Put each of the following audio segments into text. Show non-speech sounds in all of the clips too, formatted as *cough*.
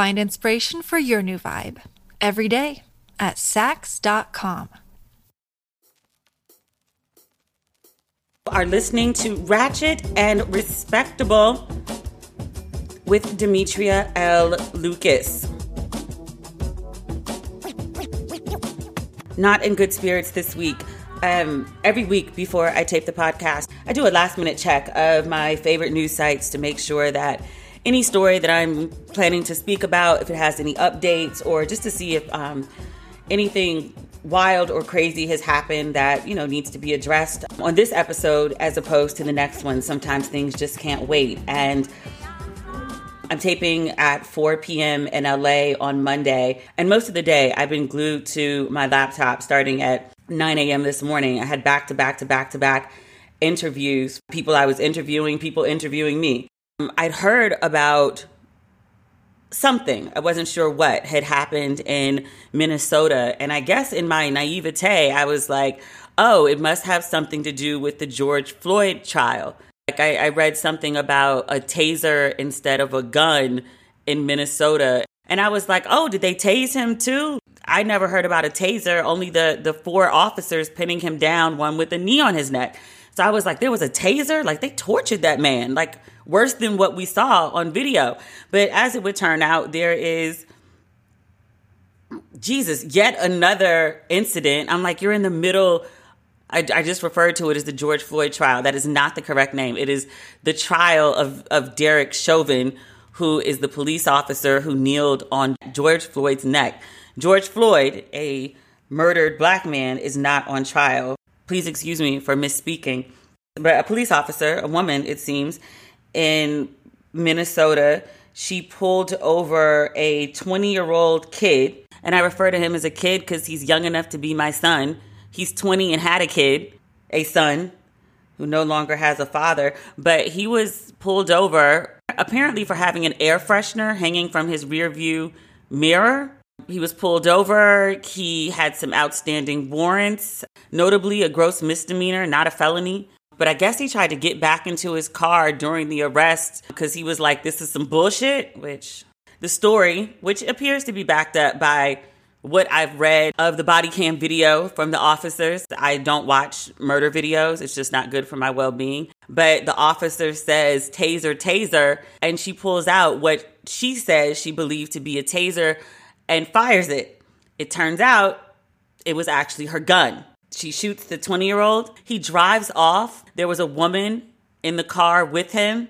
Find inspiration for your new vibe every day at Saks.com. Are listening to Ratchet and Respectable with Demetria L. Lucas. Not in good spirits this week. Um, every week before I tape the podcast, I do a last minute check of my favorite news sites to make sure that any story that I'm planning to speak about, if it has any updates, or just to see if um, anything wild or crazy has happened that you know needs to be addressed on this episode as opposed to the next one sometimes things just can't wait and I'm taping at 4 p.m. in LA on Monday, and most of the day I've been glued to my laptop starting at 9 a.m. this morning. I had back to back to back to back interviews, people I was interviewing, people interviewing me. I'd heard about something, I wasn't sure what had happened in Minnesota. And I guess in my naivete, I was like, oh, it must have something to do with the George Floyd trial. Like I, I read something about a taser instead of a gun in Minnesota. And I was like, oh, did they tase him too? I never heard about a taser, only the, the four officers pinning him down, one with a knee on his neck. So I was like, there was a taser? Like they tortured that man. Like worse than what we saw on video. But as it would turn out, there is Jesus, yet another incident. I'm like, you're in the middle. I, I, just referred to it as the George Floyd trial. That is not the correct name. It is the trial of, of Derek Chauvin, who is the police officer who kneeled on George Floyd's neck. George Floyd, a murdered black man, is not on trial. Please excuse me for misspeaking. But a police officer, a woman, it seems, in Minnesota. She pulled over a 20 year old kid, and I refer to him as a kid because he's young enough to be my son. He's 20 and had a kid, a son who no longer has a father, but he was pulled over apparently for having an air freshener hanging from his rear view mirror. He was pulled over. He had some outstanding warrants, notably a gross misdemeanor, not a felony. But I guess he tried to get back into his car during the arrest because he was like, this is some bullshit. Which the story, which appears to be backed up by what I've read of the body cam video from the officers. I don't watch murder videos, it's just not good for my well being. But the officer says, taser, taser, and she pulls out what she says she believed to be a taser and fires it. It turns out it was actually her gun. She shoots the 20 year old. He drives off. There was a woman in the car with him,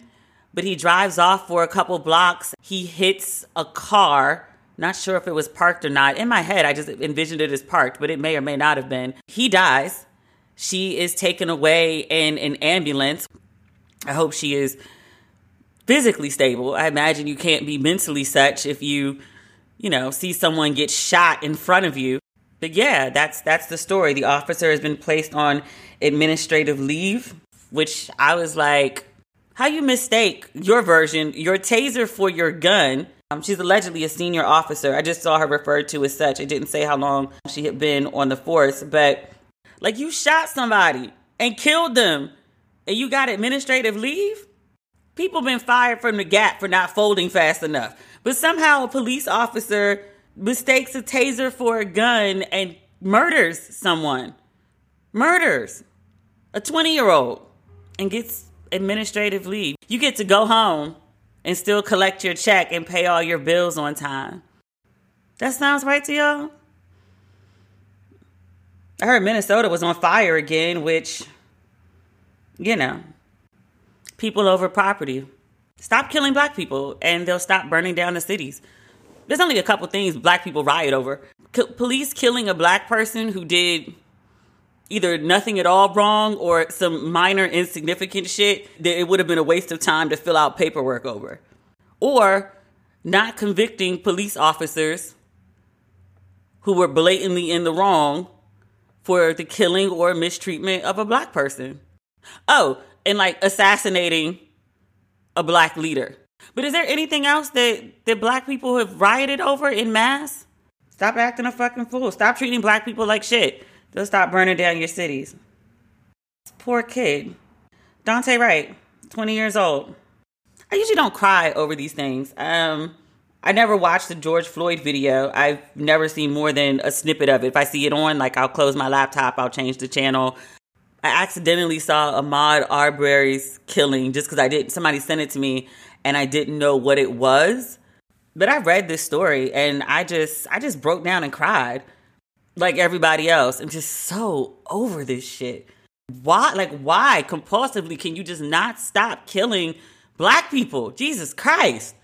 but he drives off for a couple blocks. He hits a car. Not sure if it was parked or not. In my head, I just envisioned it as parked, but it may or may not have been. He dies. She is taken away in an ambulance. I hope she is physically stable. I imagine you can't be mentally such if you, you know, see someone get shot in front of you. But yeah, that's that's the story. The officer has been placed on administrative leave, which I was like, how you mistake your version, your taser for your gun. Um, she's allegedly a senior officer. I just saw her referred to as such. It didn't say how long she had been on the force, but like you shot somebody and killed them and you got administrative leave? People been fired from the gap for not folding fast enough. But somehow a police officer mistakes a taser for a gun and murders someone. Murders a 20 year old and gets administrative leave. You get to go home and still collect your check and pay all your bills on time. That sounds right to y'all? I heard Minnesota was on fire again, which, you know, people over property. Stop killing black people and they'll stop burning down the cities. There's only a couple things black people riot over. C- police killing a black person who did either nothing at all wrong or some minor insignificant shit that it would have been a waste of time to fill out paperwork over. Or not convicting police officers who were blatantly in the wrong for the killing or mistreatment of a black person. Oh, and like assassinating a black leader. But is there anything else that, that black people have rioted over in mass? Stop acting a fucking fool. Stop treating black people like shit. They'll stop burning down your cities. Poor kid. Daunte Wright, 20 years old. I usually don't cry over these things. Um, I never watched the George Floyd video. I've never seen more than a snippet of it. If I see it on, like I'll close my laptop, I'll change the channel. I accidentally saw Ahmaud Arbery's killing just because I didn't. Somebody sent it to me, and I didn't know what it was. But I read this story, and I just, I just broke down and cried, like everybody else. I'm just so over this shit. Why, like, why compulsively can you just not stop killing black people? Jesus Christ!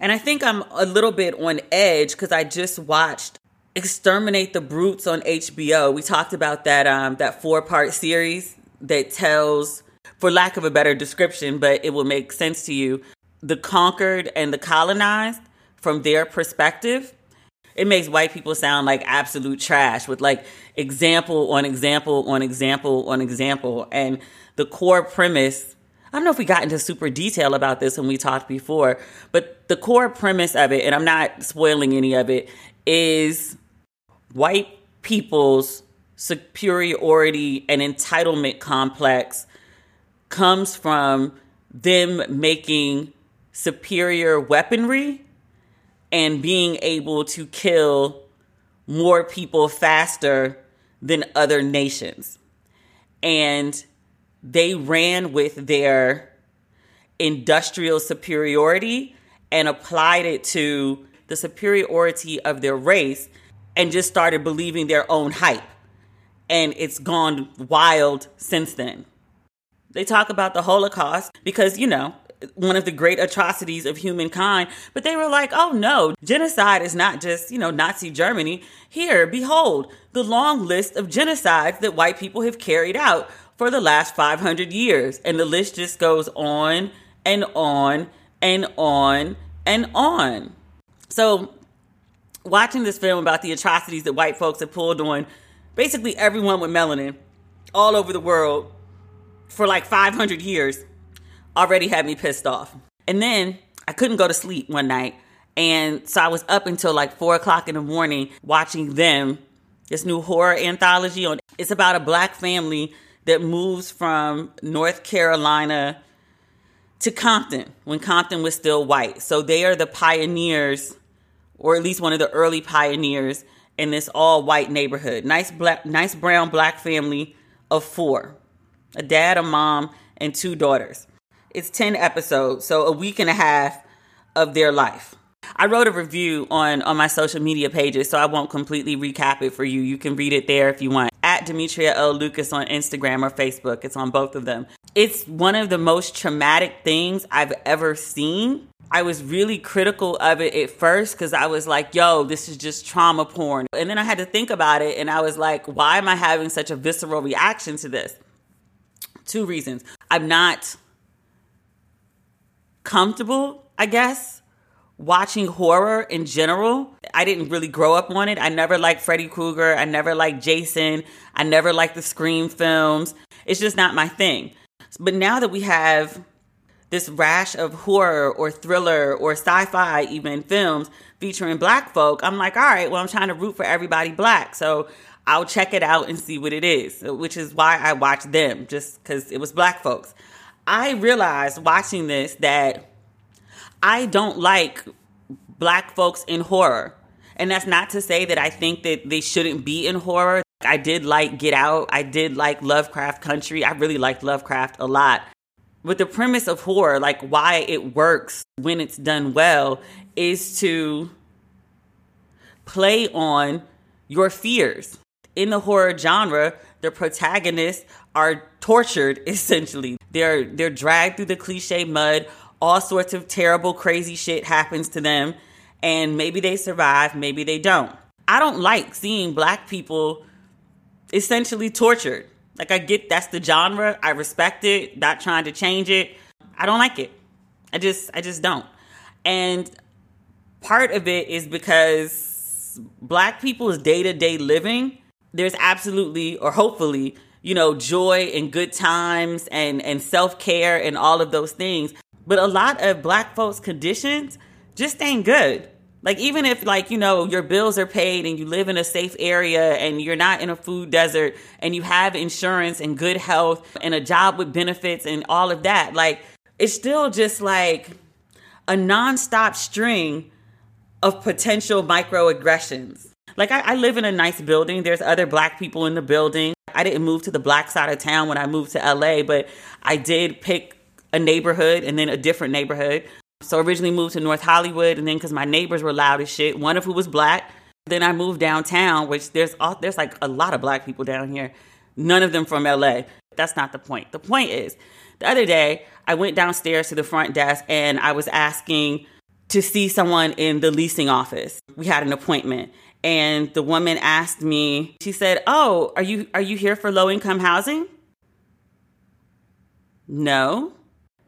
And I think I'm a little bit on edge because I just watched Exterminate the Brutes on HBO. We talked about that um, that four part series that tells, for lack of a better description, but it will make sense to you, the conquered and the colonized from their perspective. It makes white people sound like absolute trash with like example on example on example on example. And the core premise I don't know if we got into super detail about this when we talked before, but the core premise of it, and I'm not spoiling any of it, is white people's superiority and entitlement complex comes from them making superior weaponry and being able to kill more people faster than other nations. And they ran with their industrial superiority and applied it to the superiority of their race and just started believing their own hype. And it's gone wild since then. They talk about the Holocaust because, you know, one of the great atrocities of humankind, but they were like, oh no, genocide is not just, you know, Nazi Germany. Here, behold, the long list of genocides that white people have carried out for the last 500 years. And the list just goes on and on and on and on. So, watching this film about the atrocities that white folks have pulled on basically everyone with melanin all over the world for like 500 years already had me pissed off. And then I couldn't go to sleep one night. And so I was up until like four o'clock in the morning watching them, this new horror anthology on. It's about a black family that moves from North Carolina to Compton when Compton was still white. So they are the pioneers, or at least one of the early pioneers in this all white neighborhood. Nice black, nice brown black family of four a dad, a mom, and two daughters. It's 10 episodes, so a week and a half of their life. I wrote a review on on my social media pages, so I won't completely recap it for you. You can read it there if you want. At Demetria L. Lucas on Instagram or Facebook. It's on both of them. It's one of the most traumatic things I've ever seen. I was really critical of it at first because I was like, yo, this is just trauma porn. And then I had to think about it and I was like, why am I having such a visceral reaction to this? Two reasons. I'm not comfortable, I guess, watching horror in general. I didn't really grow up on it. I never liked Freddy Krueger. I never liked Jason. I never liked the Scream films. It's just not my thing. But now that we have this rash of horror or thriller or sci-fi even films featuring black folk, I'm like, all right, well, I'm trying to root for everybody black. So I'll check it out and see what it is, which is why I watched them, just because it was black folks. I realized watching this that I don't like black folks in horror. And that's not to say that I think that they shouldn't be in horror. I did like Get Out. I did like Lovecraft Country. I really liked Lovecraft a lot. But the premise of horror, like why it works when it's done well, is to play on your fears. In the horror genre, the protagonists are tortured *laughs* essentially. They're they're dragged through the cliche mud. All sorts of terrible crazy shit happens to them and maybe they survive, maybe they don't. I don't like seeing black people essentially tortured. Like I get that's the genre. I respect it, not trying to change it. I don't like it. I just I just don't. And part of it is because black people's day-to-day living, there's absolutely or hopefully you know, joy and good times and, and self care and all of those things. But a lot of black folks' conditions just ain't good. Like, even if, like, you know, your bills are paid and you live in a safe area and you're not in a food desert and you have insurance and good health and a job with benefits and all of that, like, it's still just like a nonstop string of potential microaggressions. Like, I, I live in a nice building, there's other black people in the building. I didn't move to the black side of town when I moved to LA, but I did pick a neighborhood and then a different neighborhood. So originally moved to North Hollywood, and then because my neighbors were loud as shit, one of who was black. Then I moved downtown, which there's all, there's like a lot of black people down here. None of them from LA. That's not the point. The point is, the other day I went downstairs to the front desk and I was asking to see someone in the leasing office. We had an appointment, and the woman asked me, she said, "Oh, are you are you here for low income housing?" No.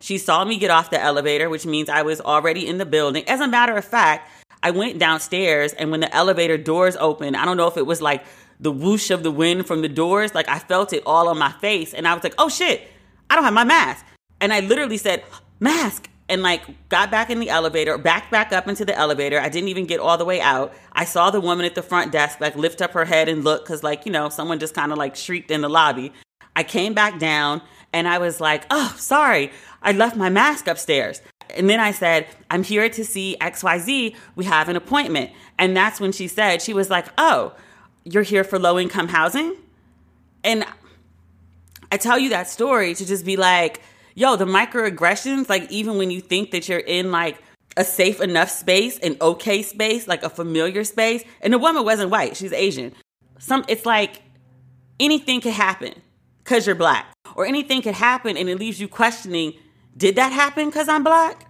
She saw me get off the elevator, which means I was already in the building. As a matter of fact, I went downstairs and when the elevator doors opened, I don't know if it was like the whoosh of the wind from the doors, like I felt it all on my face and I was like, "Oh shit, I don't have my mask." And I literally said, "Mask." and like got back in the elevator, backed back up into the elevator. I didn't even get all the way out. I saw the woman at the front desk like lift up her head and look because like you know someone just kind of like shrieked in the lobby. I came back down and I was like, oh sorry, I left my mask upstairs. And then I said, I'm here to see XYZ. We have an appointment. And that's when she said, she was like, oh, you're here for low income housing? And I tell you that story to just be like, yo, the microaggressions, like even when you think that you're in like a safe enough space, an okay space, like a familiar space, and the woman wasn't white, she's Asian. Some it's like anything could happen because you're black. Or anything could happen and it leaves you questioning, did that happen because I'm black?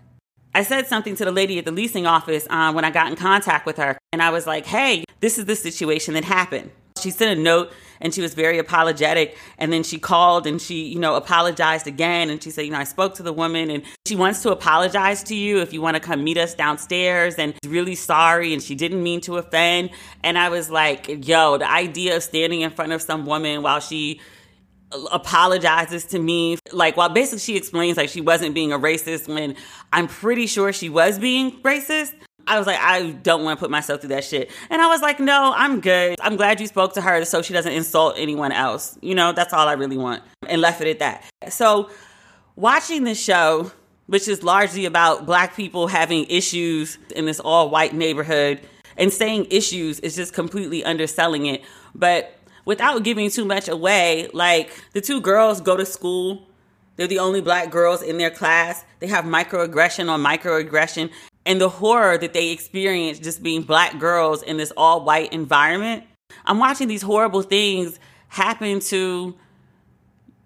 I said something to the lady at the leasing office um, when I got in contact with her, and I was like, hey, this is the situation that happened. She sent a note and she was very apologetic. And then she called and she, you know, apologized again. And she said, you know, I spoke to the woman and she wants to apologize to you if you want to come meet us downstairs and really sorry. And she didn't mean to offend. And I was like, yo, the idea of standing in front of some woman while she apologizes to me like well basically she explains like she wasn't being a racist when i'm pretty sure she was being racist I was like, I don't want to put myself through that shit. And I was like, no, I'm good. I'm glad you spoke to her so she doesn't insult anyone else. You know, that's all I really want. And left it at that. So watching this show, which is largely about black people having issues in this all white neighborhood, and saying issues is just completely underselling it. But without giving too much away, like the two girls go to school. They're the only black girls in their class. They have microaggression on microaggression and the horror that they experience just being black girls in this all white environment. I'm watching these horrible things happen to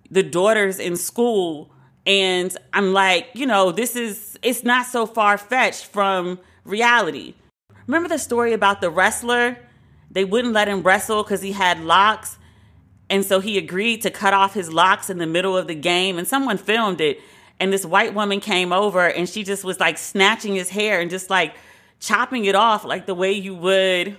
the daughters in school And I'm like, you know, this is, it's not so far fetched from reality. Remember the story about the wrestler? They wouldn't let him wrestle because he had locks. And so he agreed to cut off his locks in the middle of the game. And someone filmed it. And this white woman came over and she just was like snatching his hair and just like chopping it off like the way you would.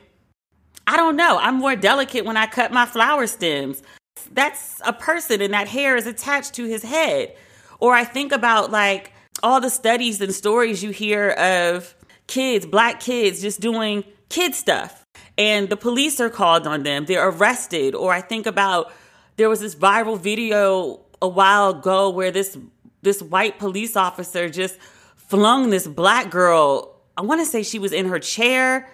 I don't know. I'm more delicate when I cut my flower stems. That's a person and that hair is attached to his head. Or I think about like all the studies and stories you hear of kids, black kids, just doing kid stuff. And the police are called on them, they're arrested. Or I think about there was this viral video a while ago where this this white police officer just flung this black girl. I want to say she was in her chair,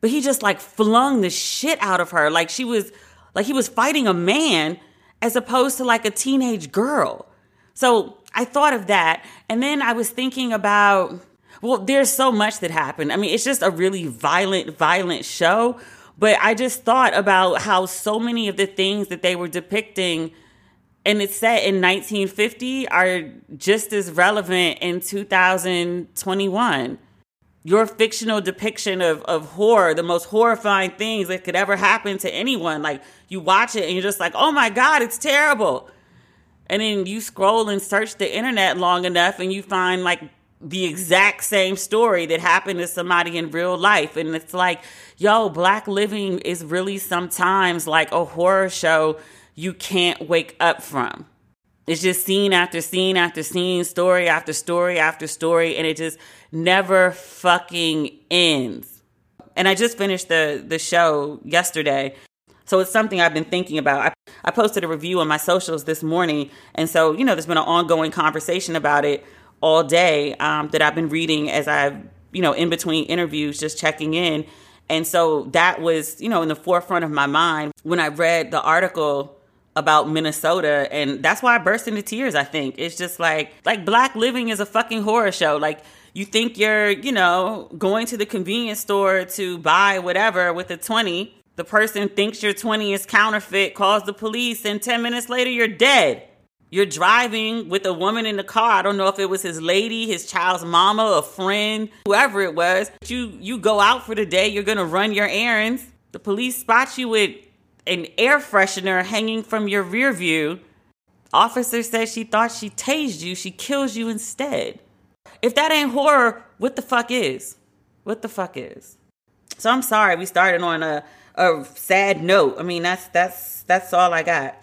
but he just like flung the shit out of her. Like she was, like he was fighting a man as opposed to like a teenage girl. So I thought of that. And then I was thinking about, well, there's so much that happened. I mean, it's just a really violent, violent show. But I just thought about how so many of the things that they were depicting and it's set in 1950 are just as relevant in 2021. Your fictional depiction of, of horror, the most horrifying things that could ever happen to anyone. Like you watch it and you're just like, oh my God, it's terrible. And then you scroll and search the internet long enough and you find like the exact same story that happened to somebody in real life. And it's like, yo, Black Living is really sometimes like a horror show you can't wake up from. It's just scene after scene after scene, story after story after story, and it just never fucking ends. And I just finished the the show yesterday. So it's something I've been thinking about. I, I posted a review on my socials this morning. And so, you know, there's been an ongoing conversation about it all day um, that I've been reading as I've, you know, in between interviews, just checking in. And so that was, you know, in the forefront of my mind when I read the article about Minnesota. And that's why I burst into tears I think. It's just like like black living is a fucking horror show. Like you think you're you know going to the convenience store to buy whatever with a 20 the person thinks your 20 is counterfeit calls the police and 10 minutes later you're dead you're driving with a woman in the car I don't know if it was his lady his child's mama a friend whoever it was you you go out for the day you're to run your errands the police spot you with an air freshener hanging from your rear view. Officer says she thought she tased you, she kills you instead. If that ain't horror, what the fuck is? What the fuck is? So I'm sorry we started on a, a sad note. I mean that's that's that's all I got.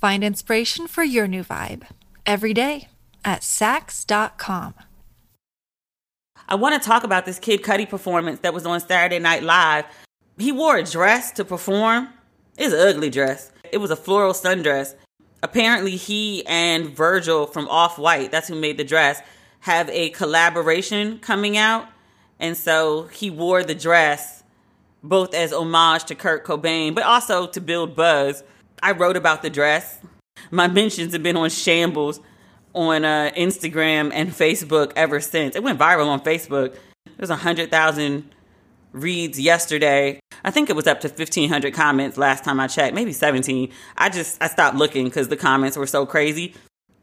Find inspiration for your new vibe every day at Saks.com. I want to talk about this Kid Cudi performance that was on Saturday Night Live. He wore a dress to perform. It's an ugly dress. It was a floral sundress. Apparently, he and Virgil from Off White, that's who made the dress, have a collaboration coming out. And so he wore the dress both as homage to Kurt Cobain, but also to build buzz. I wrote about the dress. My *laughs* mentions have been on shambles on uh, Instagram and Facebook ever since. It went viral on Facebook. There's a hundred thousand reads yesterday. I think it was up to 1500 comments last time I checked, maybe 17. I just I stopped looking because the comments were so crazy.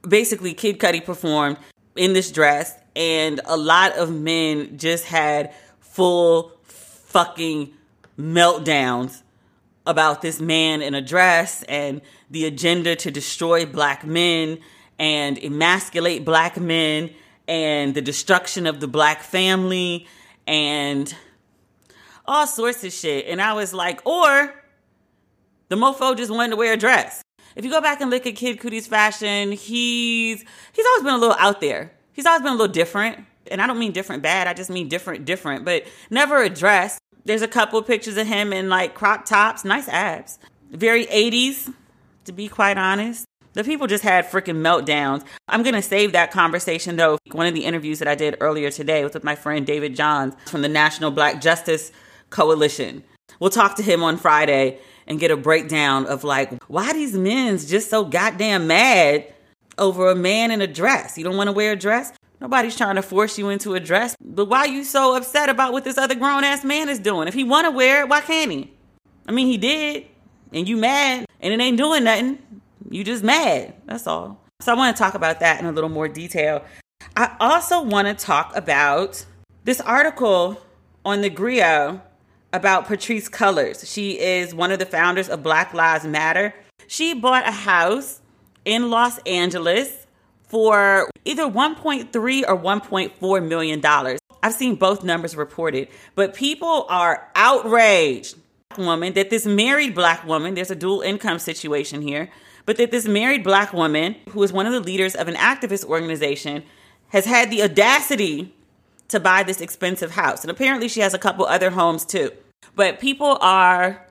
Basically, Kid Cudi performed in this dress, and a lot of men just had full fucking meltdowns about this man in a dress and the agenda to destroy black men and emasculate black men and the destruction of the black family and all sorts of shit. And I was like, or the mofo just wanted to wear a dress. If you go back and look at Kid Cudi's fashion, he's he's always been a little out there. He's always been a little different. And I don't mean different bad, I just mean different different, but never a dress. There's a couple of pictures of him in like crop tops, nice abs. Very 80s, to be quite honest. The people just had freaking meltdowns. I'm going to save that conversation though. One of the interviews that I did earlier today was with my friend David Johns from the National Black Justice Coalition. We'll talk to him on Friday and get a breakdown of like why these men's just so goddamn mad over a man in a dress. You don't want to wear a dress? Nobody's trying to force you into a dress. But why are you so upset about what this other grown ass man is doing? If he want to wear it, why can't he? I mean, he did, and you mad, and it ain't doing nothing. You just mad. That's all. So I want to talk about that in a little more detail. I also want to talk about this article on the Grio about Patrisse Cullors. She is one of the founders of Black Lives Matter. She bought a house in Los Angeles for either 1.3 or 1.4 million dollars. I've seen both numbers reported, but people are outraged woman that this married black woman, there's a dual income situation here, but that this married black woman who is one of the leaders of an activist organization has had the audacity to buy this expensive house. And apparently she has a couple other homes too. But people are,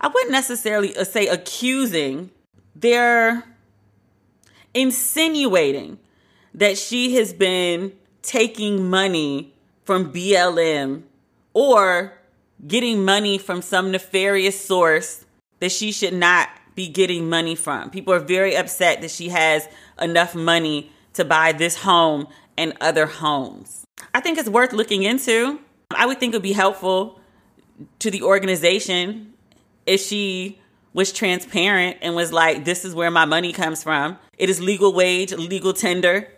I wouldn't necessarily uh, say accusing, they're insinuating that she has been taking money from BLM or getting money from some nefarious source that she should not be getting money from. People are very upset that she has enough money to buy this home and other homes. I think it's worth looking into. I would think it would be helpful to the organization if she was transparent and was like, this is where my money comes from. It is legal wage, legal tender.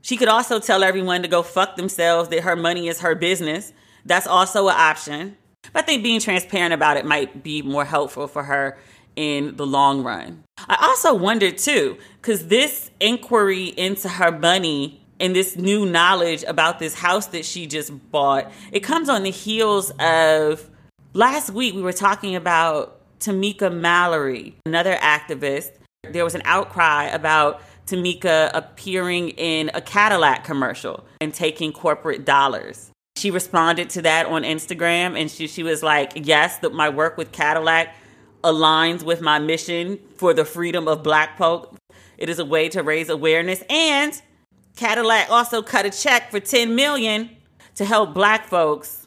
She could also tell everyone to go fuck themselves, that her money is her business. That's also an option. But I think being transparent about it might be more helpful for her in the long run. I also wondered too, because this inquiry into her money and this new knowledge about this house that she just bought, it comes on the heels of last week we were talking about Tamika Mallory, another activist. There was an outcry about Tamika appearing in a Cadillac commercial and taking corporate dollars. She responded to that on Instagram and she, she was like, Yes, that my work with Cadillac aligns with my mission for the freedom of black folk. It is a way to raise awareness and Cadillac also cut a check for 10 million to help black folks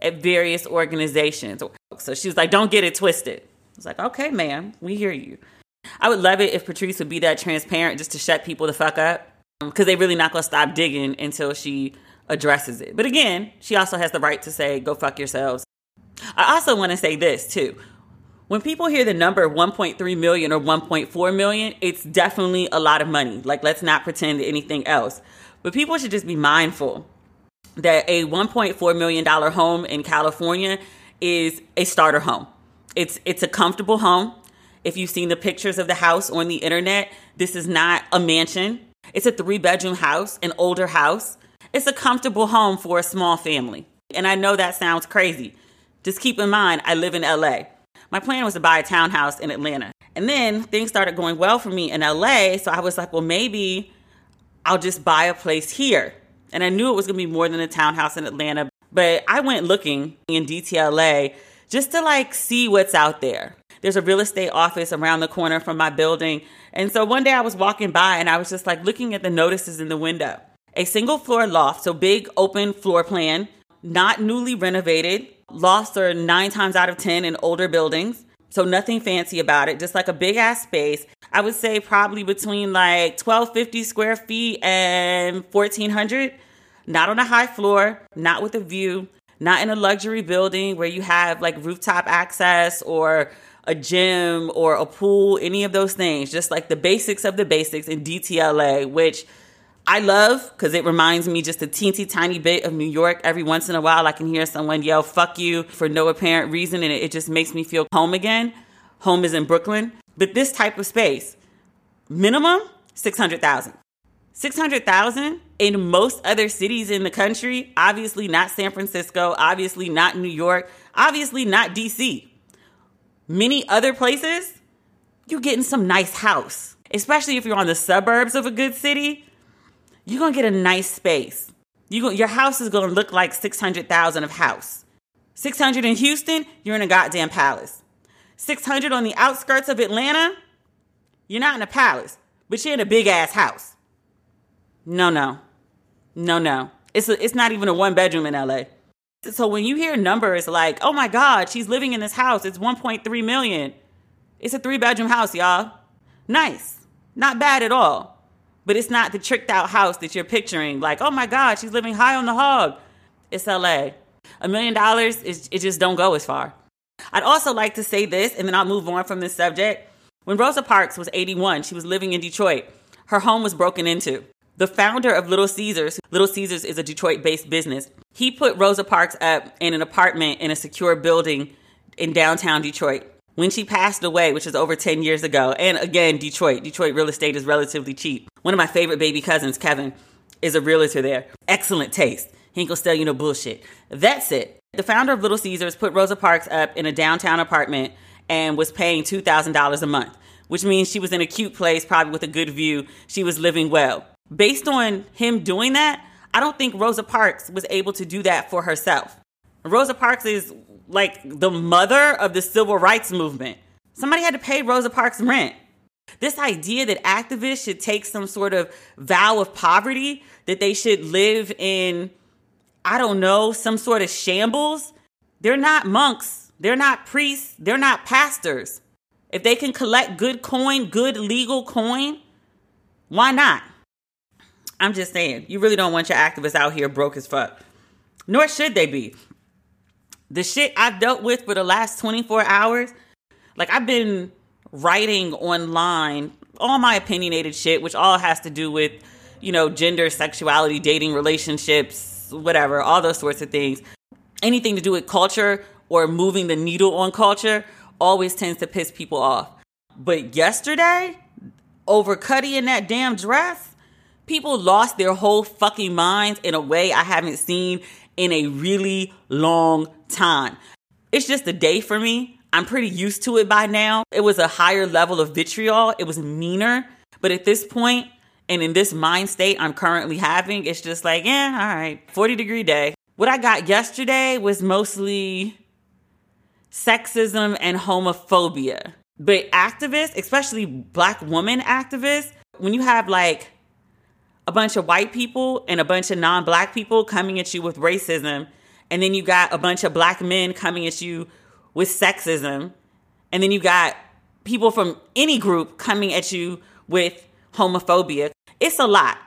at various organizations. So she was like, don't get it twisted. Was like, okay, ma'am, we hear you. I would love it if Patrisse would be that transparent just to shut people the fuck up because um, they really not to stop digging until she addresses it. But again, she also has the right to say, go fuck yourselves. I also want to say this too. When people hear the number 1.3 million or 1.4 million, it's definitely a lot of money. Like, let's not pretend anything else. But people should just be mindful that a 1.4 million dollar home in California is a starter home. It's it's a comfortable home. If you've seen the pictures of the house on the internet, this is not a mansion. It's a three bedroom house, an older house. It's a comfortable home for a small family. And I know that sounds crazy. Just keep in mind, I live in LA. My plan was to buy a townhouse in Atlanta. And then things started going well for me in LA. So I was like, well, maybe I'll just buy a place here. And I knew it was going to be more than a townhouse in Atlanta. But I went looking in DTLA just to like see what's out there. There's a real estate office around the corner from my building. And so one day I was walking by and I was just like looking at the notices in the window. A single floor loft, so big open floor plan, not newly renovated. Lofts are nine times out of 10 in older buildings. So nothing fancy about it, just like a big ass space. I would say probably between like 1250 square feet and 1400. Not on a high floor, not with a view, not in a luxury building where you have like rooftop access or a gym or a pool, any of those things. Just like the basics of the basics in DTLA, which I love because it reminds me just a teensy tiny bit of New York. Every once in a while, I can hear someone yell, fuck you, for no apparent reason, and it just makes me feel home again. Home is in Brooklyn. But this type of space, minimum 600,000. 600,000 in most other cities in the country, obviously not San Francisco, obviously not New York, obviously not DC. Many other places, you're getting some nice house, especially if you're on the suburbs of a good city. You're gonna get a nice space. You go, your house is gonna look like 600,000 of house. 600 in Houston, you're in a goddamn palace. 600 on the outskirts of Atlanta, you're not in a palace, but you're in a big ass house. No, no. No, no. It's, a, it's not even a one bedroom in LA. So when you hear numbers like, oh my God, she's living in this house, it's 1.3 million. It's a three bedroom house, y'all. Nice. Not bad at all. But it's not the tricked out house that you're picturing. Like, oh my God, she's living high on the hog. It's LA. A million dollars, it just don't go as far. I'd also like to say this, and then I'll move on from this subject. When Rosa Parks was 81, she was living in Detroit. Her home was broken into. The founder of Little Caesars, Little Caesars is a Detroit based business. He put Rosa Parks up in an apartment in a secure building in downtown Detroit. When she passed away, which is over 10 years ago, and again, Detroit, Detroit real estate is relatively cheap. One of my favorite baby cousins, Kevin, is a realtor there. Excellent taste. He ain't gonna tell you no bullshit. That's it. The founder of Little Caesars put Rosa Parks up in a downtown apartment and was paying $2,000 a month, which means she was in a cute place, probably with a good view. She was living well. Based on him doing that, I don't think Rosa Parks was able to do that for herself. Rosa Parks is like the mother of the civil rights movement. Somebody had to pay Rosa Parks rent. This idea that activists should take some sort of vow of poverty, that they should live in, I don't know, some sort of shambles. They're not monks. They're not priests. They're not pastors. If they can collect good coin, good legal coin, why not? I'm just saying, you really don't want your activists out here broke as fuck. Nor should they be. The shit I've dealt with for the last 24 hours, like I've been writing online all my opinionated shit, which all has to do with, you know, gender, sexuality, dating, relationships, whatever, all those sorts of things. Anything to do with culture or moving the needle on culture always tends to piss people off. But yesterday, over Cudi in that damn dress, people lost their whole fucking minds in a way I haven't seen in a really long time. It's just a day for me. I'm pretty used to it by now. It was a higher level of vitriol, it was meaner. But at this point, and in this mind state I'm currently having, it's just like, yeah, all right, 40 degree day. What I got yesterday was mostly sexism and homophobia. But activists, especially black woman activists, when you have like a bunch of white people and a bunch of non black people coming at you with racism. And then you got a bunch of black men coming at you with sexism. And then you got people from any group coming at you with homophobia. It's a lot.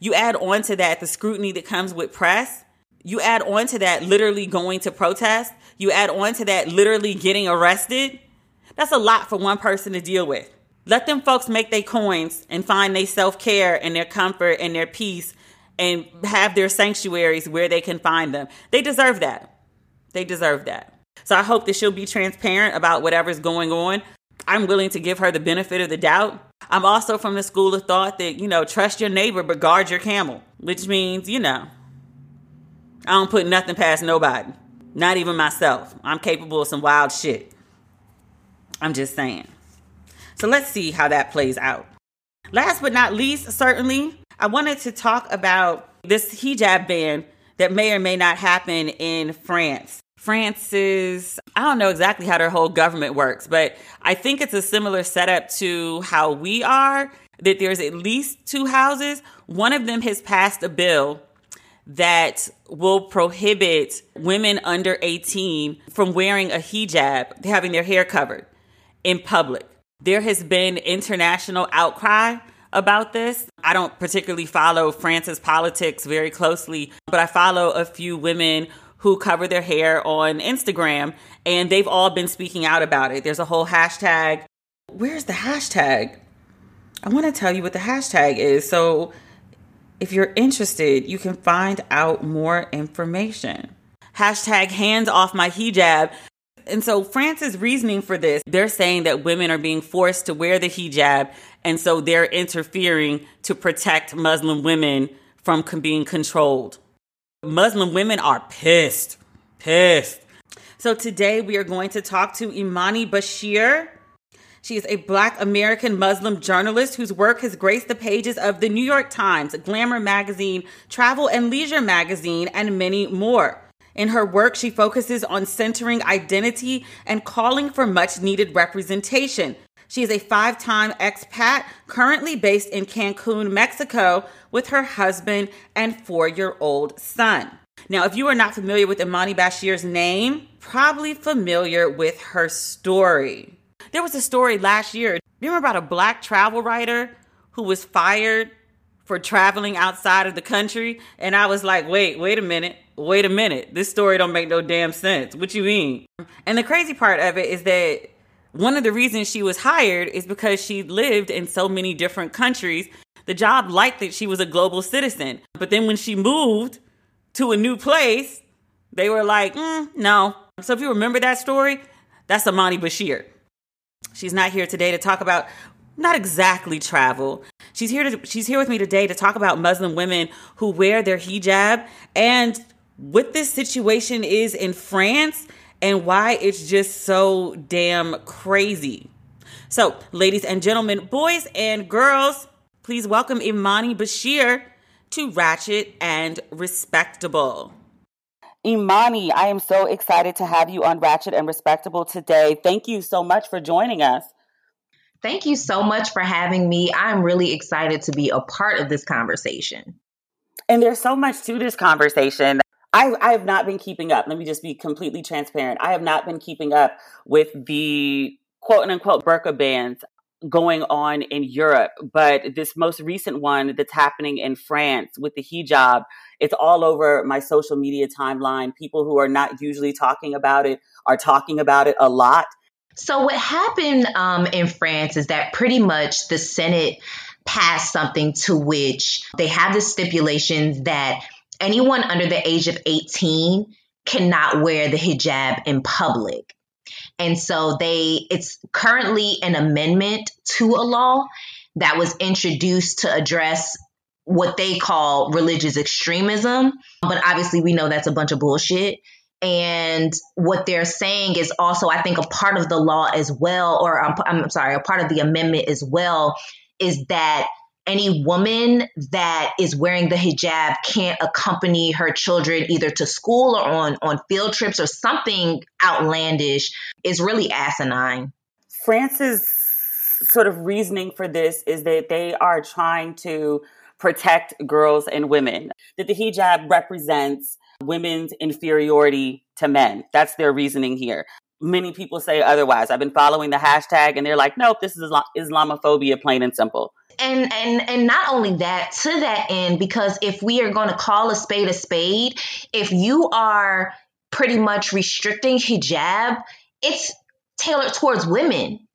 You add on to that the scrutiny that comes with press. You add on to that literally going to protest. You add on to that literally getting arrested. That's a lot for one person to deal with. Let them folks make their coins and find their self care and their comfort and their peace and have their sanctuaries where they can find them. They deserve that. They deserve that. So I hope that she'll be transparent about whatever's going on. I'm willing to give her the benefit of the doubt. I'm also from the school of thought that, you know, trust your neighbor but guard your camel, which means, you know, I don't put nothing past nobody, not even myself. I'm capable of some wild shit. I'm just saying. So let's see how that plays out. Last but not least, certainly, I wanted to talk about this hijab ban that may or may not happen in France. France is, I don't know exactly how their whole government works, but I think it's a similar setup to how we are that there's at least two houses. One of them has passed a bill that will prohibit women under 18 from wearing a hijab, having their hair covered in public. There has been international outcry about this. I don't particularly follow France's politics very closely, but I follow a few women who cover their hair on Instagram and they've all been speaking out about it. There's a whole hashtag. Where's the hashtag? I want to tell you what the hashtag is. So if you're interested, you can find out more information. Hashtag hands off my hijab. And so France's reasoning for this, they're saying that women are being forced to wear the hijab, and so they're interfering to protect Muslim women from being controlled. Muslim women are pissed, pissed. So today we are going to talk to Imani Bashir. She is a black American Muslim journalist whose work has graced the pages of the New York Times, Glamour magazine, Travel and Leisure magazine, and many more. In her work, she focuses on centering identity and calling for much needed representation. She is a five time expat, currently based in Cancun, Mexico, with her husband and four year old son. Now, if you are not familiar with Imani Bashir's name, probably familiar with her story. There was a story last year. Remember about a black travel writer who was fired for traveling outside of the country? And I was like, wait, wait a minute. Wait a minute. This story don't make no damn sense. What you mean? And the crazy part of it is that one of the reasons she was hired is because she lived in so many different countries. The job liked that she was a global citizen. But then when she moved to a new place, they were like, mm, no. So if you remember that story, that's Imani Bashir. She's not here today to talk about not exactly travel. She's here to she's here with me today to talk about Muslim women who wear their hijab and what this situation is in France and why it's just so damn crazy. So, ladies and gentlemen, boys and girls, please welcome Imani Bashir to Ratchet and Respectable. Imani, I am so excited to have you on Ratchet and Respectable today. Thank you so much for joining us. Thank you so much for having me. I'm really excited to be a part of this conversation. And there's so much to this conversation. I, I have not been keeping up. Let me just be completely transparent. I have not been keeping up with the quote unquote burqa bans going on in Europe, but this most recent one that's happening in France with the hijab, it's all over my social media timeline. People who are not usually talking about it are talking about it a lot. So, what happened um, in France is that pretty much the Senate passed something to which they have the stipulations that anyone under the age of 18 cannot wear the hijab in public. And so they it's currently an amendment to a law that was introduced to address what they call religious extremism, but obviously we know that's a bunch of bullshit. And what they're saying is also, I think, a part of the law as well, or I'm, I'm sorry, a part of the amendment as well, is that any woman that is wearing the hijab can't accompany her children either to school or on, on field trips or something outlandish is really asinine. France's sort of reasoning for this is that they are trying to protect girls and women, that the hijab represents women's inferiority to men. That's their reasoning here. Many people say otherwise. I've been following the hashtag and they're like, nope, this is Islamophobia, plain and simple and and and not only that to that end because if we are going to call a spade a spade if you are pretty much restricting hijab it's tailored towards women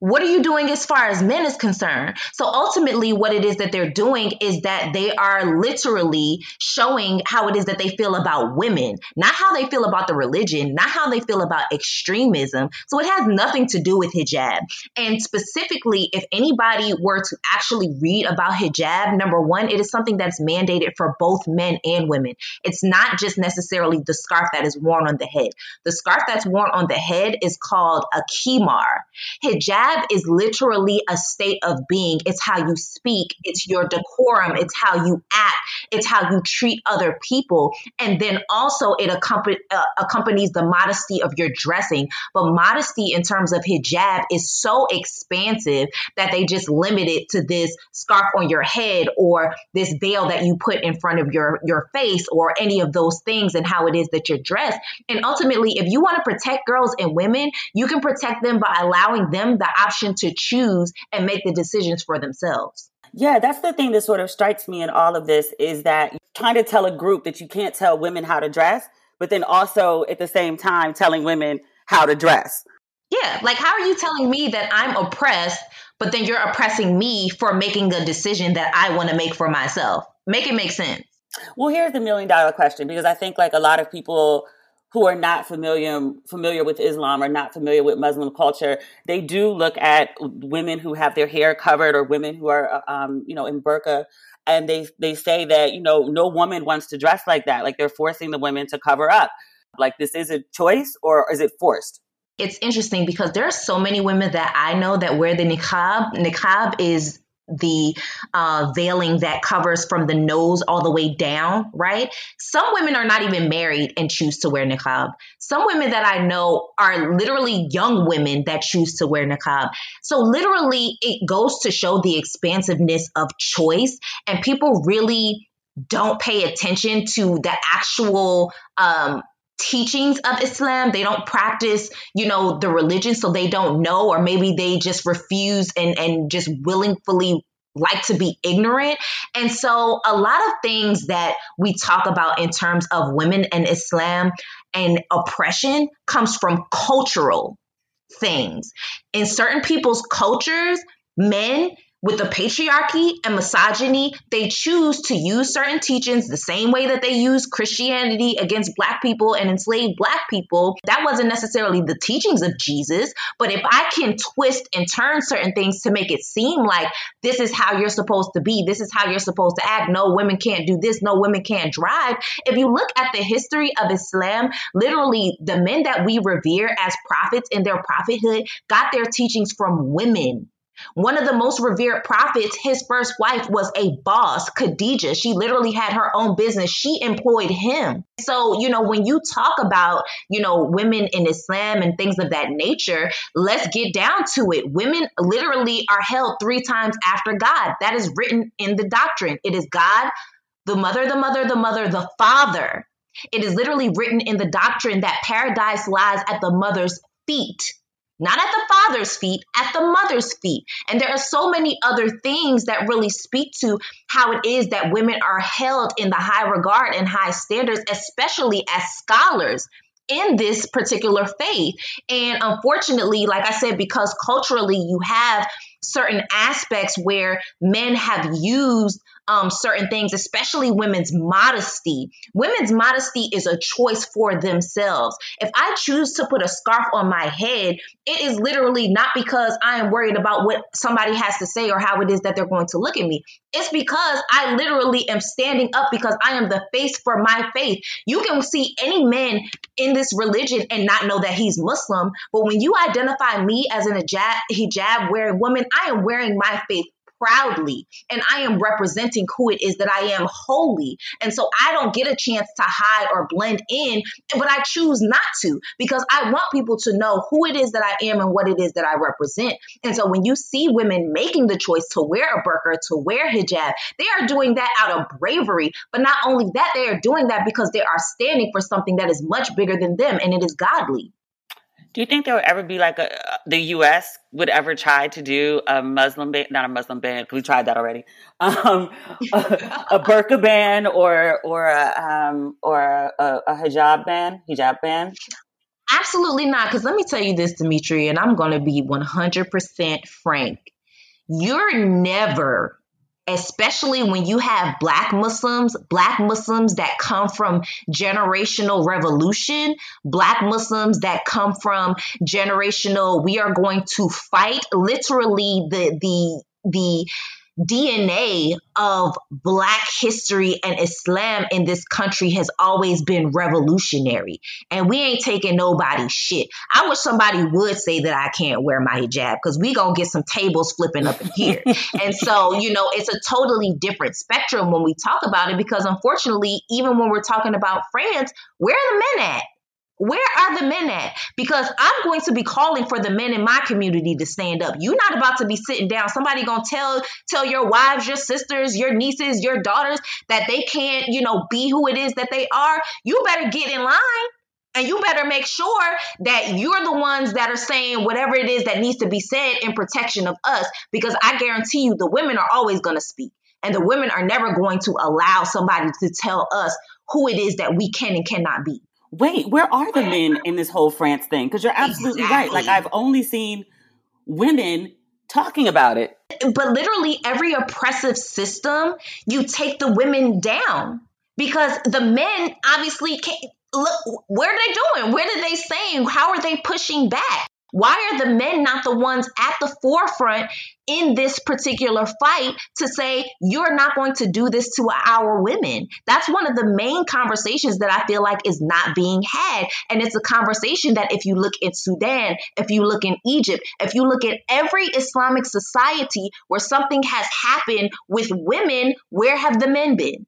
what are you doing as far as men is concerned? So ultimately, what it is that they're doing is that they are literally showing how it is that they feel about women, not how they feel about the religion, not how they feel about extremism. So it has nothing to do with hijab. And specifically, if anybody were to actually read about hijab, number one, it is something that's mandated for both men and women. It's not just necessarily the scarf that is worn on the head. The scarf that's worn on the head is called a khimar. Hijab is literally a state of being. It's how you speak, it's your decorum, it's how you act, it's how you treat other people. And then also it accompany, uh, accompanies the modesty of your dressing. But modesty in terms of hijab is so expansive that they just limit it to this scarf on your head or this veil that you put in front of your, your face or any of those things and how it is that you're dressed. And ultimately, if you want to protect girls and women, you can protect them by allowing them the option to choose and make the decisions for themselves. Yeah, that's the thing that sort of strikes me in all of this is that trying to tell a group that you can't tell women how to dress, but then also at the same time telling women how to dress. Yeah, like how are you telling me that I'm oppressed, but then you're oppressing me for making a decision that I want to make for myself? Make it make sense. Well, here's the million dollar question because I think like a lot of people who are not familiar familiar with Islam or not familiar with Muslim culture, they do look at women who have their hair covered or women who are, uh, um, you know, in burqa, and they they say that you know no woman wants to dress like that. Like they're forcing the women to cover up. Like this is a choice or is it forced? It's interesting because there are so many women that I know that wear the niqab. Niqab is the uh, veiling that covers from the nose all the way down, right? Some women are not even married and choose to wear niqab. Some women that I know are literally young women that choose to wear niqab. So, literally, it goes to show the expansiveness of choice, and people really don't pay attention to the actual um, teachings of Islam. They don't practice, you know, the religion, so they don't know, or maybe they just refuse and, and just willingly like to be ignorant. And so a lot of things that we talk about in terms of women and Islam and oppression comes from cultural things. In certain people's cultures, men with the patriarchy and misogyny, they choose to use certain teachings the same way that they use Christianity against black people and enslaved black people. That wasn't necessarily the teachings of Jesus, but if I can twist and turn certain things to make it seem like this is how you're supposed to be, this is how you're supposed to act, no women can't do this, no women can't drive. If you look at the history of Islam, literally the men that we revere as prophets in their prophethood got their teachings from women one of the most revered prophets, his first wife was a boss, Khadijah. She literally had her own business. She employed him. So, you know, when you talk about, you know, women in Islam and things of that nature, let's get down to it. Women literally are held three times after God. That is written in the doctrine. It is God, the mother, the mother, the mother, the father. It is literally written in the doctrine that paradise lies at the mother's feet not at the father's feet, at the mother's feet. And there are so many other things that really speak to how it is that women are held in the high regard and high standards, especially as scholars in this particular faith. And unfortunately, like I said, because culturally you have certain aspects where men have used um, certain things, especially women's modesty. Women's modesty is a choice for themselves. If I choose to put a scarf on my head, it is literally not because I am worried about what somebody has to say or how it is that they're going to look at me. It's because I literally am standing up because I am the face for my faith. You can see any man in this religion and not know that he's Muslim, but when you identify me as an hijab, hijab wearing woman, I am wearing my faith proudly and I am representing who it is that I am wholly. And so I don't get a chance to hide or blend in, but I choose not to because I want people to know who it is that I am and what it is that I represent. And so when you see women making the choice to wear a burqa, to wear hijab, they are doing that out of bravery. But not only that, they are doing that because they are standing for something that is much bigger than them and it is godly. Do you think there would ever be like a the U.S. would ever try to do a Muslim ban, not a Muslim ban, we tried that already, *laughs* um, a, a burqa ban or or a, um, or a, a hijab ban, hijab ban? Absolutely not. Because let me tell you this, Demetria, and I'm going to be 100% frank. You're never especially when you have black Muslims, black Muslims that come from generational revolution, black Muslims that come from generational we are going to fight literally the the the DNA of Black history and Islam in this country has always been revolutionary. And we ain't taking nobody's shit. I wish somebody would say that I can't wear my hijab because we going to get some tables flipping up in here. *laughs* and so, you know, it's a totally different spectrum when we talk about it because unfortunately, even when we're talking about France, where are the men at? Where are the men at? Because I'm going to be calling for the men in my community to stand up. You're not about to be sitting down. Somebody gonna tell tell your wives, your sisters, your nieces, your daughters that they can't, you know, be who it is that they are. You better get in line. And you better make sure that you're the ones that are saying whatever it is that needs to be said in protection of us. Because I guarantee you, the women are always going to speak. And the women are never going to allow somebody to tell us who it is that we can and cannot be wait, where are the men in this whole France thing? Because you're absolutely exactly. right. Like I've only seen women talking about it. But literally every oppressive system, you take the women down because the men obviously can't look where are they doing? Where are they saying? How are they pushing back? Why are the men not the ones at the forefront in this particular fight to say, you're not going to do this to our women? That's one of the main conversations that I feel like is not being had. And it's a conversation that if you look in Sudan, if you look in Egypt, if you look at every Islamic society where something has happened with women, where have the men been?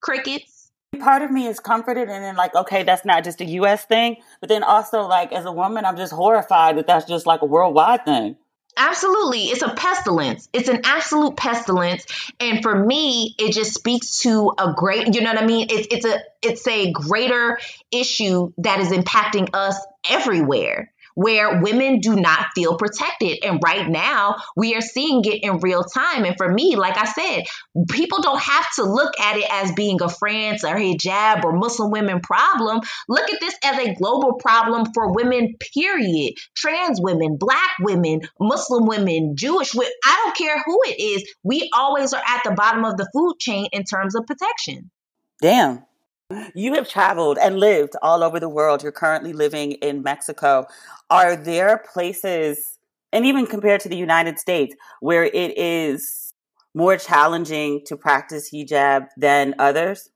Crickets part of me is comforted and then like okay that's not just a us thing but then also like as a woman i'm just horrified that that's just like a worldwide thing Absolutely. It's a pestilence. It's an absolute pestilence. And for me, it just speaks to a great, you know what I mean? It's it's a it's a greater issue that is impacting us everywhere where women do not feel protected. And right now, we are seeing it in real time. And for me, like I said, people don't have to look at it as being a France or hijab or Muslim women problem. Look at this as a global problem for women, period. Trans women, black women, Muslim women, Jewish women. I don't care who it is. We always are at the bottom of the food chain in terms of protection. Damn. You have traveled and lived all over the world. You're currently living in Mexico. Are there places, and even compared to the United States, where it is more challenging to practice hijab than others?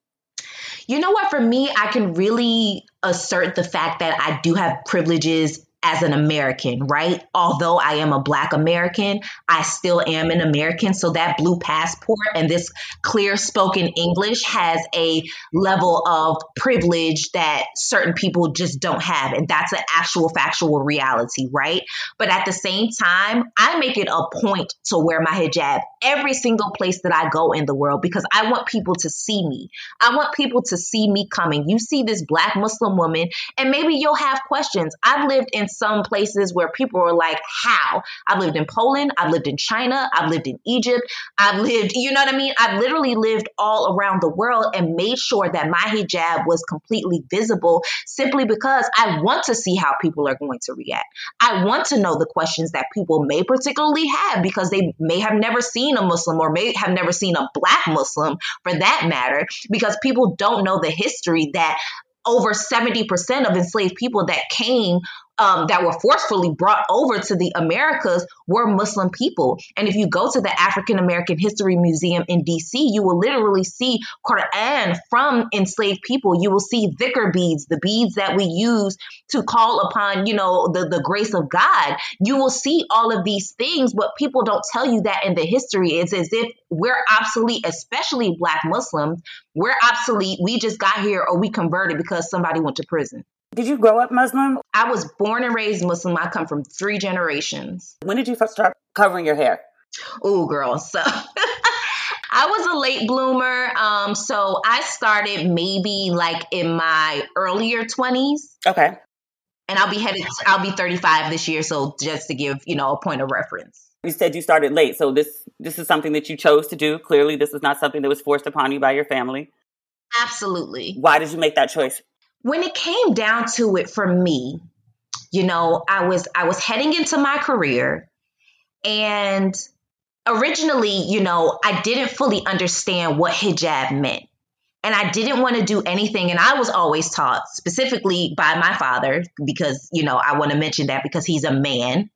You know what? For me, I can really assert the fact that I do have privileges as an American, right? Although I am a Black American, I still am an American. So that blue passport and this clear spoken English has a level of privilege that certain people just don't have. And that's an actual factual reality, right? But at the same time, I make it a point to wear my hijab every single place that I go in the world because I want people to see me. I want people to see me coming. You see this Black Muslim woman, and maybe you'll have questions. I've lived in some places where people were like, How? I've lived in Poland, I've lived in China, I've lived in Egypt, I've lived, you know what I mean? I've literally lived all around the world and made sure that my hijab was completely visible simply because I want to see how people are going to react. I want to know the questions that people may particularly have because they may have never seen a Muslim or may have never seen a black Muslim for that matter, because people don't know the history that over 70% of enslaved people that came um, that were forcefully brought over to the Americas were Muslim people. And if you go to the African American History Museum in DC, you will literally see Quran from enslaved people. You will see dhikr beads, the beads that we use to call upon, you know, the, the grace of God. You will see all of these things, but people don't tell you that in the history. It's as if we're obsolete, especially Black Muslims. We're obsolete. We just got here or we converted because somebody went to prison. Did you grow up Muslim? I was born and raised Muslim. I come from three generations. When did you first start covering your hair? Oh, girl. So *laughs* I was a late bloomer. Um, so I started maybe like in my earlier 20s. Okay. And I'll be headed, I'll be 35 this year. So just to give, you know, a point of reference. You said you started late. So this, this is something that you chose to do. Clearly, this is not something that was forced upon you by your family. Absolutely. Why did you make that choice? When it came down to it for me, you know, I was I was heading into my career and originally, you know, I didn't fully understand what hijab meant. And I didn't want to do anything. And I was always taught, specifically by my father, because, you know, I want to mention that because he's a man.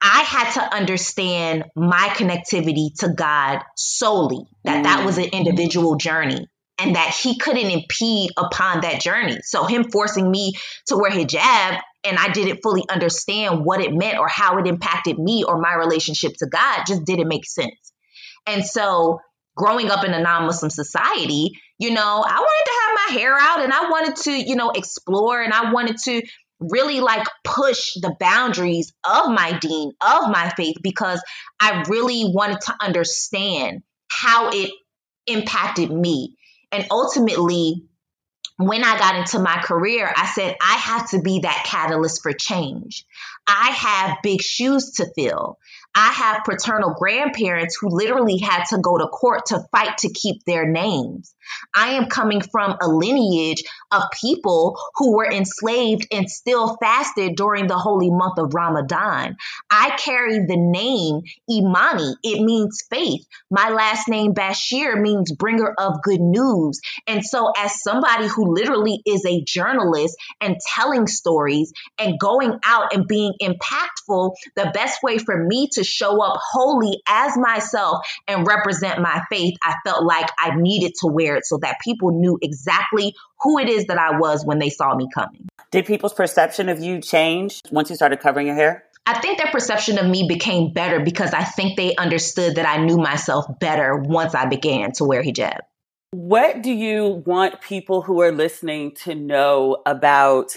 I had to understand my connectivity to God solely, that mm. that was an individual journey and that he couldn't impede upon that journey. So him forcing me to wear hijab and I didn't fully understand what it meant or how it impacted me or my relationship to God just didn't make sense. And so growing up in a non-Muslim society, you know, I wanted to have my hair out and I wanted to, you know, explore and I wanted to really like push the boundaries of my deen, of my faith, because I really wanted to understand how it impacted me. And ultimately, when I got into my career, I said, I have to be that catalyst for change. I have big shoes to fill. I have paternal grandparents who literally had to go to court to fight to keep their names. I am coming from a lineage of people who were enslaved and still fasted during the holy month of Ramadan. I carry the name Imani. It means faith. My last name Bashir means bringer of good news. And so as somebody who literally is a journalist and telling stories and going out and being impactful, the best way for me to show up wholly as myself and represent my faith, I felt like I needed to wear it so that people knew exactly who it is that I was when they saw me coming. Did people's perception of you change once you started covering your hair? I think their perception of me became better because I think they understood that I knew myself better once I began to wear hijab. What do you want people who are listening to know about?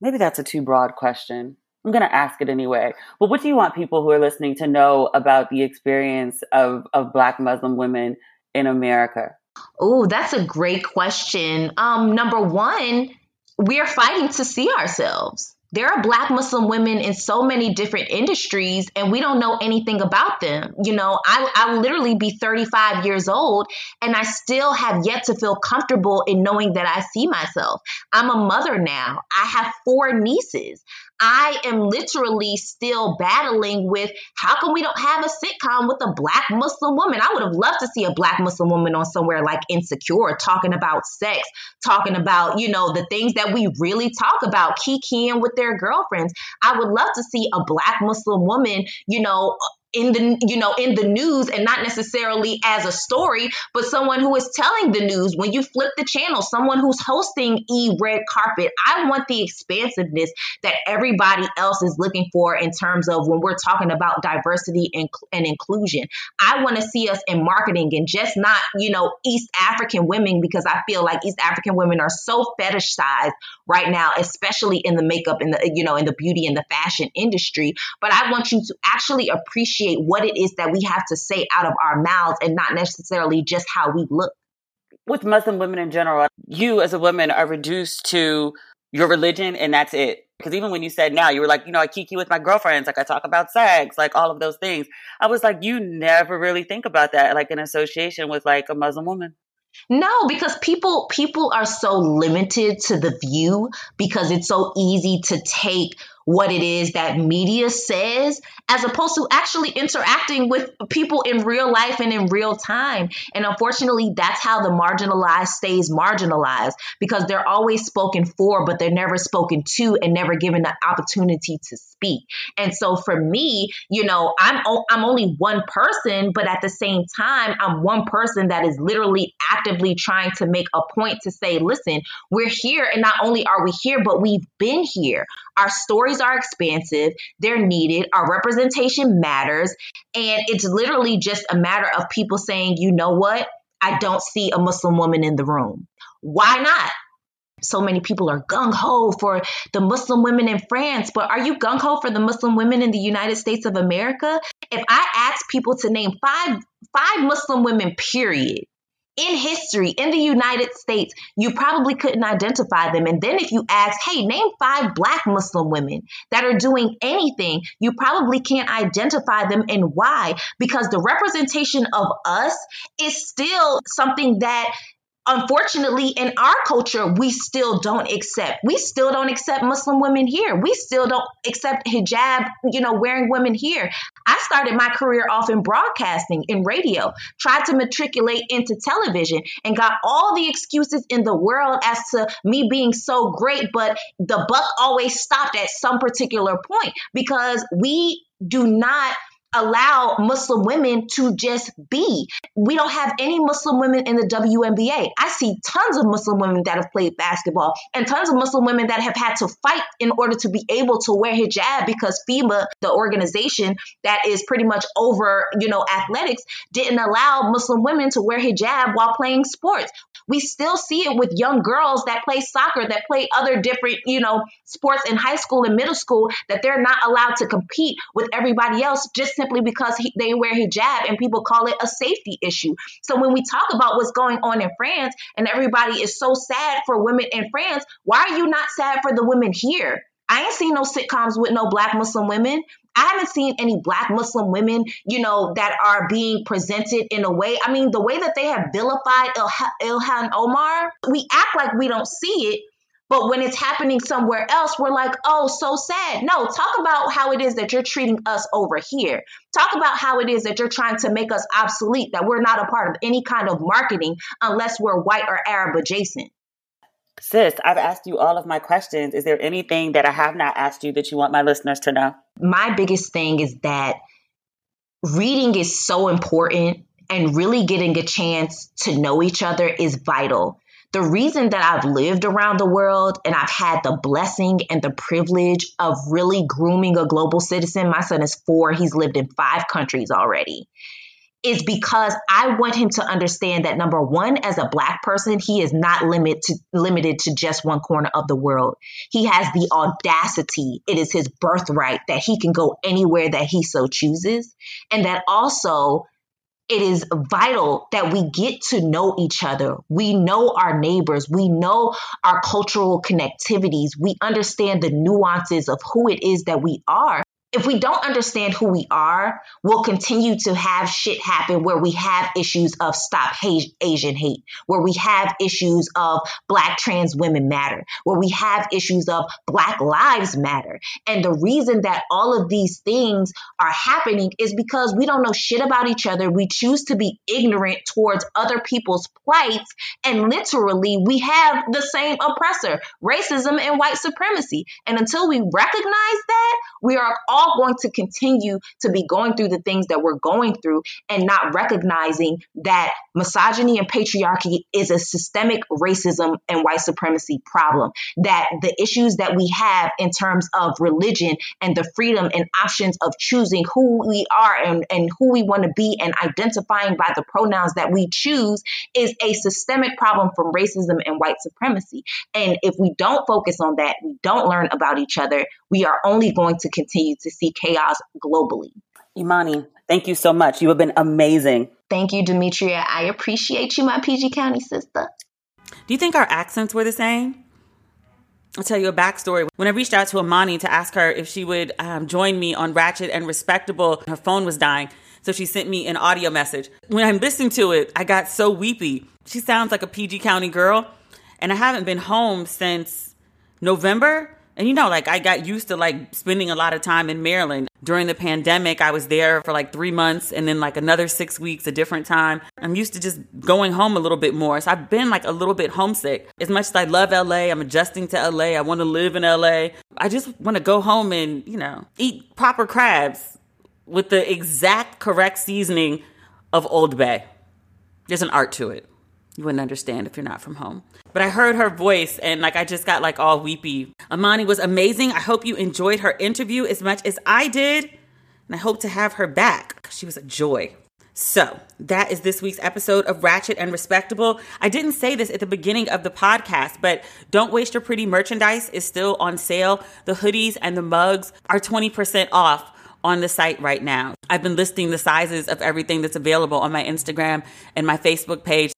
Maybe that's a too broad question. I'm going to ask it anyway. But what do you want people who are listening to know about the experience of, of Black Muslim women in America? Oh, that's a great question. Um, number one, we are fighting to see ourselves. There are Black Muslim women in so many different industries, and we don't know anything about them. You know, I, I will literally be 35 years old, and I still have yet to feel comfortable in knowing that I see myself. I'm a mother now, I have four nieces. I am literally still battling with how come we don't have a sitcom with a black Muslim woman? I would have loved to see a black Muslim woman on somewhere like Insecure talking about sex, talking about, you know, the things that we really talk about, kikiing with their girlfriends. I would love to see a black Muslim woman, you know, in the you know in the news and not necessarily as a story but someone who is telling the news. When you flip the channel someone who's hosting e red carpet i want the expansiveness that everybody else is looking for in terms of when we're talking about diversity and, and inclusion. I want to see us in marketing and just not you know east african women because i feel like east african women are so fetishized right now especially in the makeup and the you know in the beauty and the fashion industry. But i want you to actually appreciate what it is that we have to say out of our mouths and not necessarily just how we look. With Muslim women in general, you as a woman are reduced to your religion and that's it. Because even when you said now, you were like, you know, I kiki with my girlfriends, like I talk about sex, like all of those things. I was like, you never really think about that, like an association with like a Muslim woman. No, because people people are so limited to the view because it's so easy to take what it is that media says as opposed to actually interacting with people in real life and in real time. And unfortunately, that's how the marginalized stays marginalized because they're always spoken for, but they're never spoken to and never given the opportunity to speak. And so for me, you know, I'm I'm only one person, but at the same time, I'm one person that is literally actively trying to make a point to say, listen, we're here and not only are we here, but we've been here. Our stories are expansive, they're needed, our representation matters. And it's literally just a matter of people saying, you know what? I don't see a Muslim woman in the room. Why not? So many people are gung ho for the Muslim women in France, but are you gung ho for the Muslim women in the United States of America? If I ask people to name five five Muslim women, period, in history in the United States, you probably couldn't identify them. And then if you ask, hey, name five black Muslim women that are doing anything, you probably can't identify them and why? Because the representation of us is still something that unfortunately in our culture we still don't accept we still don't accept muslim women here. We still don't accept hijab you know wearing women here. I started my career off in broadcasting in radio tried to matriculate into television and got all the excuses in the world as to me being so great but the buck always stopped at some particular point because we do not allow Muslim women to just be. We don't have any Muslim women in the WNBA. I see tons of Muslim women that have played basketball and tons of Muslim women that have had to fight in order to be able to wear hijab because FIBA, the organization that is pretty much over, you know, athletics, didn't allow Muslim women to wear hijab while playing sports. We still see it with young girls that play soccer, that play other different, you know, sports in high school and middle school, that they're not allowed to compete with everybody else just simply because he, they wear hijab and people call it a safety issue. So when we talk about what's going on in France and everybody is so sad for women in France, why are you not sad for the women here? I ain't seen no sitcoms with no black Muslim women. I haven't seen any black Muslim women, you know, that are being presented in a way. I mean, the way that they have vilified Il- Ilhan Omar, we act like we don't see it, but when it's happening somewhere else, we're like, oh, so sad. No, talk about how it is that you're treating us over here. Talk about how it is that you're trying to make us obsolete, that we're not a part of any kind of marketing unless we're white or Arab adjacent. Sis, I've asked you all of my questions. Is there anything that I have not asked you that you want my listeners to know? My biggest thing is that reading is so important and really getting a chance to know each other is vital the reason that I've lived around the world and I've had the blessing and the privilege of really grooming a global citizen, my son is four, he's lived in five countries already, is because I want him to understand that number one, as a black person, he is not limited to, limited to just one corner of the world. He has the audacity, it is his birthright that he can go anywhere that he so chooses. And that also it is vital that we get to know each other. We know our neighbors. We know our cultural connectivities. We understand the nuances of who it is that we are if we don't understand who we are, we'll continue to have shit happen where we have issues of stop Asian hate, where we have issues of black trans women matter, where we have issues of black lives matter. And the reason that all of these things are happening is because we don't know shit about each other. We choose to be ignorant towards other people's plights. And literally, we have the same oppressor, racism and white supremacy. And until we recognize that, we are all all going to continue to be going through the things that we're going through and not recognizing that misogyny and patriarchy is a systemic racism and white supremacy problem. That the issues that we have in terms of religion and the freedom and options of choosing who we are and, and who we want to be and identifying by the pronouns that we choose is a systemic problem from racism and white supremacy. And if we don't focus on that, we don't learn about each other, we are only going to continue to see chaos globally. Imani, thank you so much. You have been amazing. Thank you, Demetria. I appreciate you, my PG County sister. Do you think our accents were the same? I'll tell you a backstory. When I reached out to Imani to ask her if she would um, join me on Ratchet and Respectable, her phone was dying. So she sent me an audio message. When I listened to it, I got so weepy. She sounds like a PG County girl. And I haven't been home since November. And you know, like I got used to like spending a lot of time in Maryland. During the pandemic, I was there for like three months and then like another six weeks, a different time. I'm used to just going home a little bit more. So I've been like a little bit homesick. As much as I love LA, I'm adjusting to LA. I want to live in LA. I just want to go home and, you know, eat proper crabs with the exact correct seasoning of Old Bay. There's an art to it. You wouldn't understand if you're not from home. But I heard her voice and like I just got like all weepy. Imani was amazing. I hope you enjoyed her interview as much as I did. And I hope to have her back. She was a joy. So, that is this week's episode of Ratchet and Respectable. I didn't say this at the beginning of the podcast, but Don't Waste Your Pretty merchandise is still on sale. The hoodies and the mugs are 20% off on the site right now. I've been listing the sizes of everything that's available on my Instagram and my Facebook page.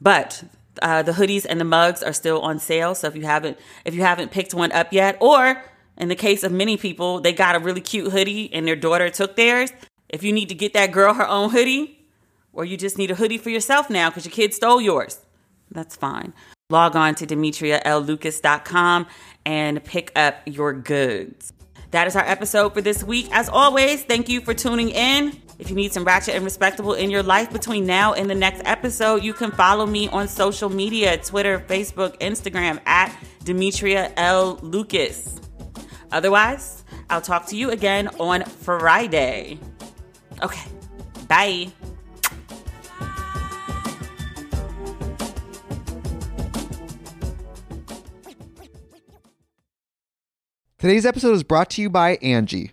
But uh, the hoodies and the mugs are still on sale. So if you haven't if you haven't picked one up yet, or in the case of many people, they got a really cute hoodie and their daughter took theirs. If you need to get that girl her own hoodie, or you just need a hoodie for yourself now because your kid stole yours, That's fine. Log on to demetriallucas.com and pick up your goods. That is our episode for this week. As always, thank you for tuning in. If you need some ratchet and respectable in your life between now and the next episode, you can follow me on social media Twitter, Facebook, Instagram at Demetria L. Lucas. Otherwise, I'll talk to you again on Friday. Okay, bye. Today's episode is brought to you by Angi.